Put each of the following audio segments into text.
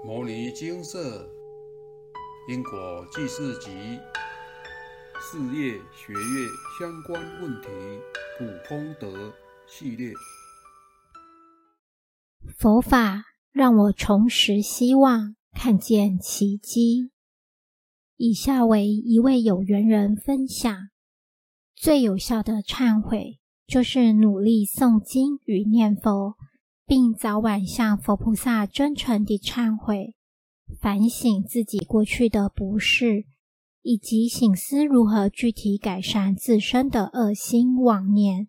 《摩尼金色因果记事集》事业学业相关问题普通德系列。佛法让我重拾希望，看见奇迹。以下为一位有缘人分享：最有效的忏悔，就是努力诵经与念佛。并早晚向佛菩萨真诚地忏悔，反省自己过去的不是，以及醒思如何具体改善自身的恶心妄念，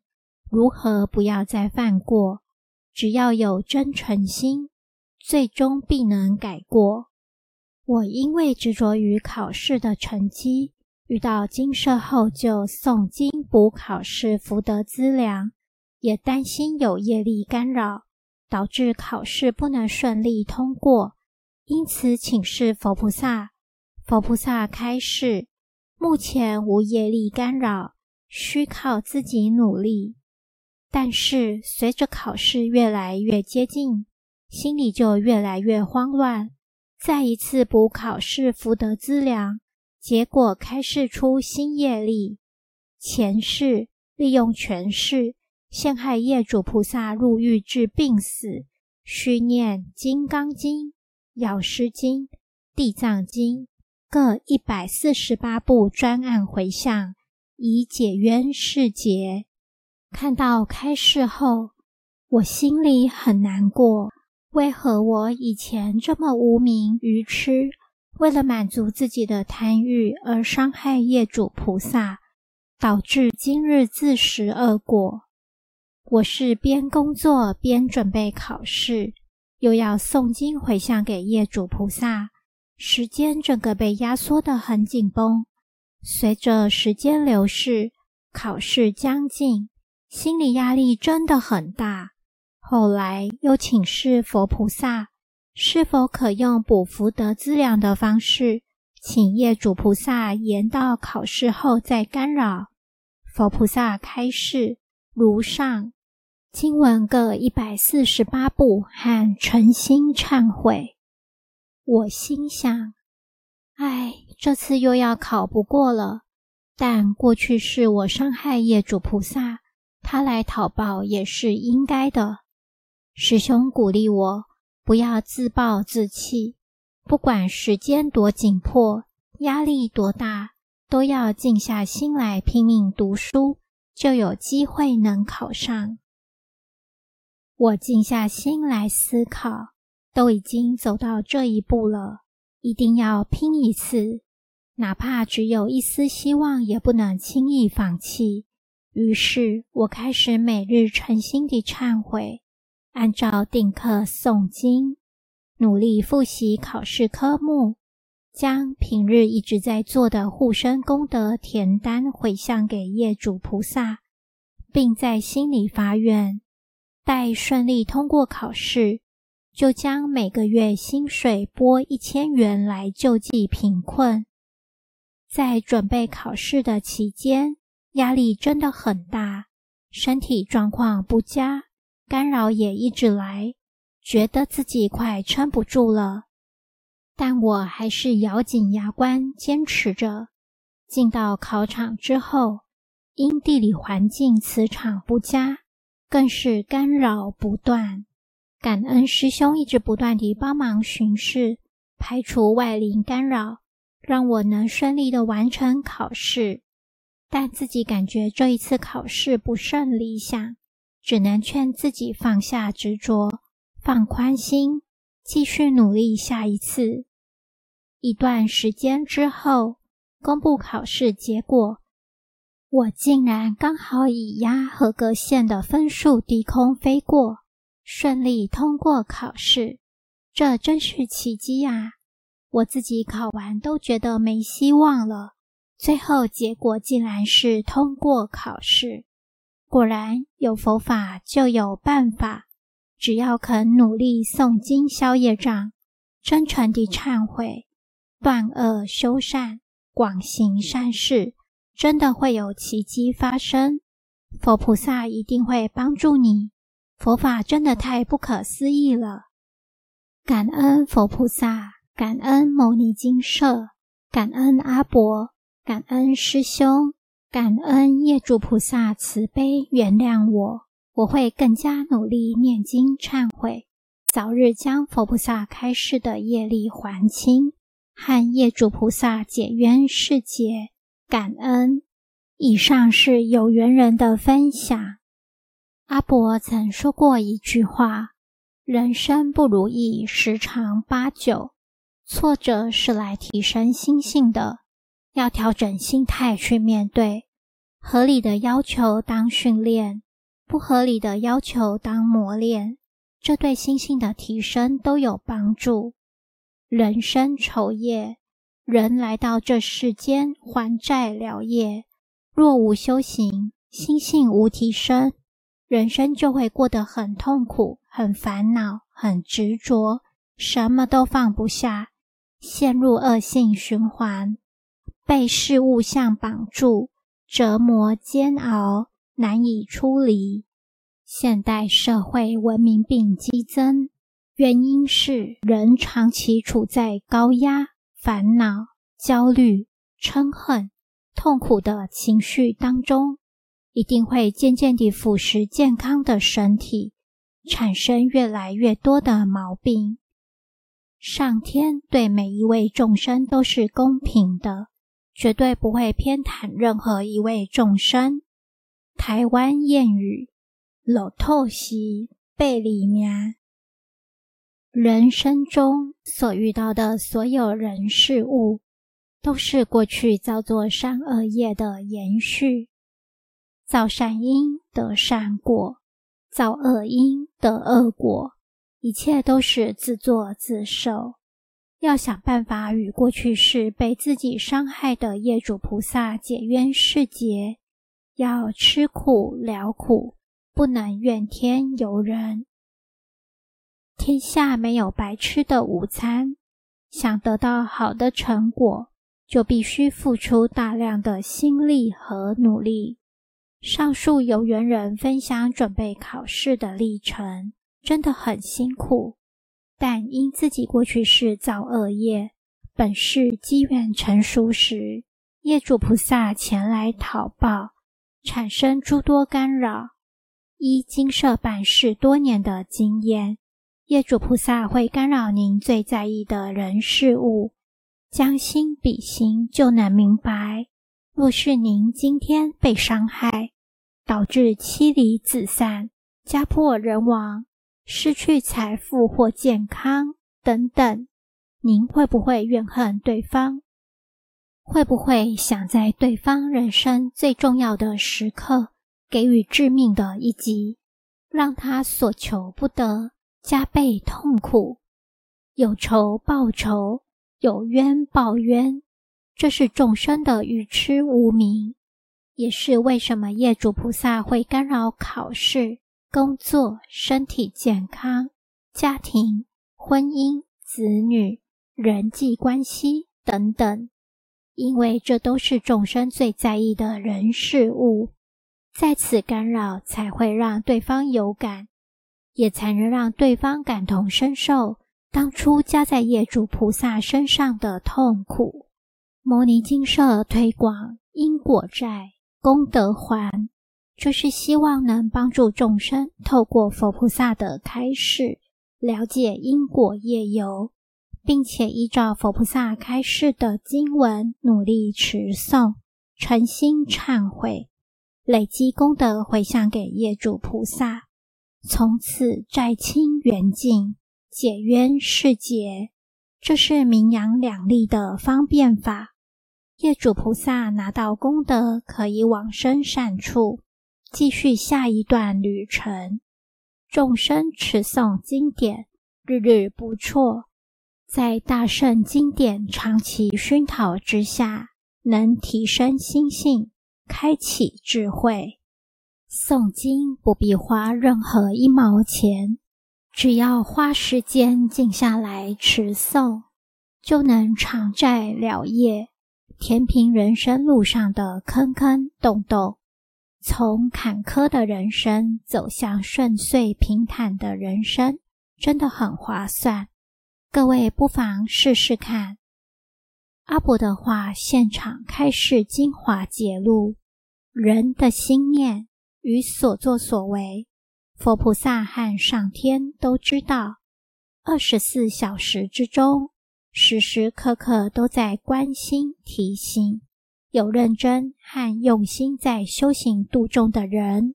如何不要再犯过。只要有真诚心，最终必能改过。我因为执着于考试的成绩，遇到金舍后就诵经补考试福德资粮，也担心有业力干扰。导致考试不能顺利通过，因此请示佛菩萨。佛菩萨开示：目前无业力干扰，需靠自己努力。但是随着考试越来越接近，心里就越来越慌乱。再一次补考试福德资粮，结果开示出新业力。前世利用权势。陷害业主菩萨入狱致病死，需念《金刚经》《药师经》《地藏经》各一百四十八部专案回向，以解冤释结。看到开示后，我心里很难过。为何我以前这么无名愚痴，为了满足自己的贪欲而伤害业主菩萨，导致今日自食恶果？我是边工作边准备考试，又要诵经回向给业主菩萨，时间整个被压缩得很紧绷。随着时间流逝，考试将近，心理压力真的很大。后来又请示佛菩萨，是否可用补福德资粮的方式，请业主菩萨延到考试后再干扰。佛菩萨开示如上。经文各一百四十八部，和诚心忏悔。我心想：哎，这次又要考不过了。但过去是我伤害业主菩萨，他来讨报也是应该的。师兄鼓励我不要自暴自弃，不管时间多紧迫，压力多大，都要静下心来拼命读书，就有机会能考上。我静下心来思考，都已经走到这一步了，一定要拼一次，哪怕只有一丝希望，也不能轻易放弃。于是，我开始每日诚心地忏悔，按照定课诵经，努力复习考试科目，将平日一直在做的护身功德填单回向给业主菩萨，并在心里发愿。待顺利通过考试，就将每个月薪水拨一千元来救济贫困。在准备考试的期间，压力真的很大，身体状况不佳，干扰也一直来，觉得自己快撑不住了。但我还是咬紧牙关坚持着。进到考场之后，因地理环境磁场不佳。更是干扰不断，感恩师兄一直不断地帮忙巡视，排除外灵干扰，让我能顺利的完成考试。但自己感觉这一次考试不甚理想，只能劝自己放下执着，放宽心，继续努力下一次。一段时间之后，公布考试结果。我竟然刚好以压合格线的分数低空飞过，顺利通过考试，这真是奇迹啊！我自己考完都觉得没希望了，最后结果竟然是通过考试。果然有佛法就有办法，只要肯努力诵经消业障，真诚地忏悔，断恶修善，广行善事。真的会有奇迹发生，佛菩萨一定会帮助你。佛法真的太不可思议了。感恩佛菩萨，感恩牟尼精舍，感恩阿伯，感恩师兄，感恩业主菩萨慈悲原谅我。我会更加努力念经忏悔，早日将佛菩萨开示的业力还清，和业主菩萨解冤释结。感恩。以上是有缘人的分享。阿伯曾说过一句话：“人生不如意十常八九，挫折是来提升心性的，要调整心态去面对。合理的要求当训练。”不合理的要求当磨练，这对心性的提升都有帮助。人生愁业，人来到这世间还债了业，若无修行，心性无提升，人生就会过得很痛苦、很烦恼、很执着，什么都放不下，陷入恶性循环，被事物相绑住，折磨煎熬。难以出离。现代社会文明病激增，原因是人长期处在高压、烦恼、焦虑、嗔恨、痛苦的情绪当中，一定会渐渐地腐蚀健康的身体，产生越来越多的毛病。上天对每一位众生都是公平的，绝对不会偏袒任何一位众生。台湾谚语：“老透西背里面。”人生中所遇到的所有人事物，都是过去造作善恶业的延续。造善因得善果，造恶因得恶果，一切都是自作自受。要想办法与过去是被自己伤害的业主菩萨解冤释结。要吃苦了苦，不能怨天尤人。天下没有白吃的午餐，想得到好的成果，就必须付出大量的心力和努力。上述有缘人分享准备考试的历程，真的很辛苦。但因自己过去是造恶业，本是机缘成熟时，业主菩萨前来讨报。产生诸多干扰。依金舍办事多年的经验，业主菩萨会干扰您最在意的人事物，将心比心就能明白。若是您今天被伤害，导致妻离子散、家破人亡、失去财富或健康等等，您会不会怨恨对方？会不会想在对方人生最重要的时刻给予致命的一击，让他所求不得，加倍痛苦？有仇报仇，有冤报冤，这是众生的愚痴无明，也是为什么业主菩萨会干扰考试、工作、身体健康、家庭、婚姻、子女、人际关系等等。因为这都是众生最在意的人事物，在此干扰才会让对方有感，也才能让对方感同身受当初加在业主菩萨身上的痛苦。摩尼金舍推广因果债功德还，就是希望能帮助众生透过佛菩萨的开示，了解因果业由。并且依照佛菩萨开示的经文努力持诵，诚心忏悔，累积功德回向给业主菩萨，从此债清缘尽，解冤释结。这是名扬两利的方便法。业主菩萨拿到功德，可以往生善处，继续下一段旅程。众生持诵经典，日日不辍。在大圣经典长期熏陶之下，能提升心性，开启智慧。诵经不必花任何一毛钱，只要花时间静下来持诵，就能偿债了业，填平人生路上的坑坑洞洞，从坎坷的人生走向顺遂平坦的人生，真的很划算。各位不妨试试看。阿伯的话现场开示精华解录：人的心念与所作所为，佛菩萨和上天都知道。二十四小时之中，时时刻刻都在关心提醒。有认真和用心在修行度众的人，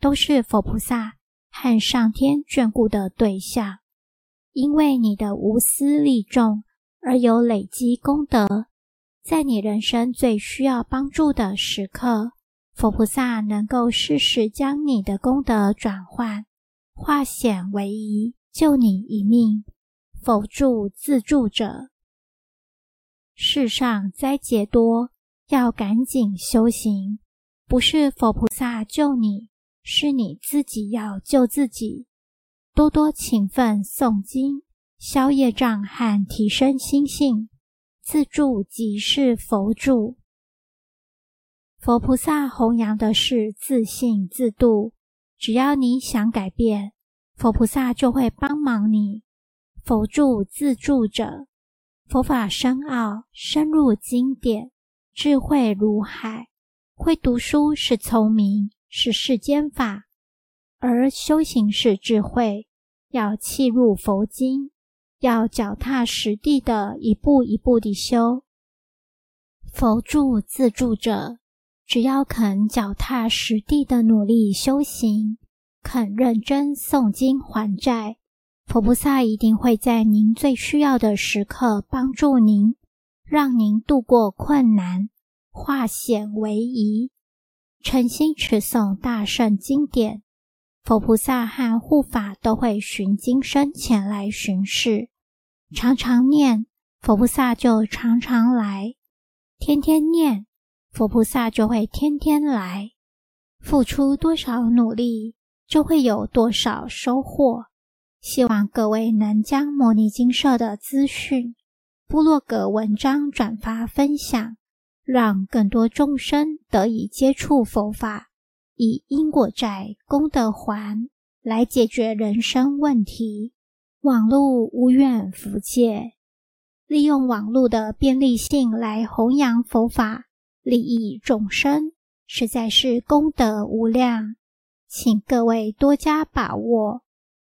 都是佛菩萨和上天眷顾的对象。因为你的无私利众，而有累积功德，在你人生最需要帮助的时刻，佛菩萨能够适时将你的功德转换，化险为夷，救你一命。否助自助者，世上灾劫多。要赶紧修行，不是佛菩萨救你，是你自己要救自己。多多勤奋诵经，消业障和提升心性，自助即是佛助。佛菩萨弘扬的是自信自度，只要你想改变，佛菩萨就会帮忙你。佛助自助者，佛法深奥，深入经典。智慧如海，会读书是聪明，是世间法；而修行是智慧，要契入佛经，要脚踏实地的一步一步地修。佛助自助者，只要肯脚踏实地的努力修行，肯认真诵经还债，佛菩萨一定会在您最需要的时刻帮助您。让您度过困难，化险为夷。诚心持诵大圣经典，佛菩萨和护法都会寻经生前来巡视。常常念，佛菩萨就常常来；天天念，佛菩萨就会天天来。付出多少努力，就会有多少收获。希望各位能将摩尼经社的资讯。部落格文章转发分享，让更多众生得以接触佛法，以因果债、功德还来解决人生问题。网络无远弗届，利用网络的便利性来弘扬佛法，利益众生，实在是功德无量。请各位多加把握。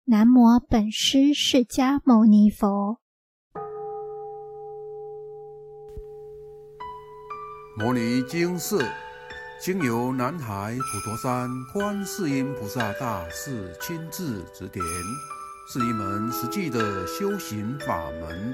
南无本师释迦牟尼佛。摩尼经寺经由南海普陀山观世音菩萨大士亲自指点，是一门实际的修行法门，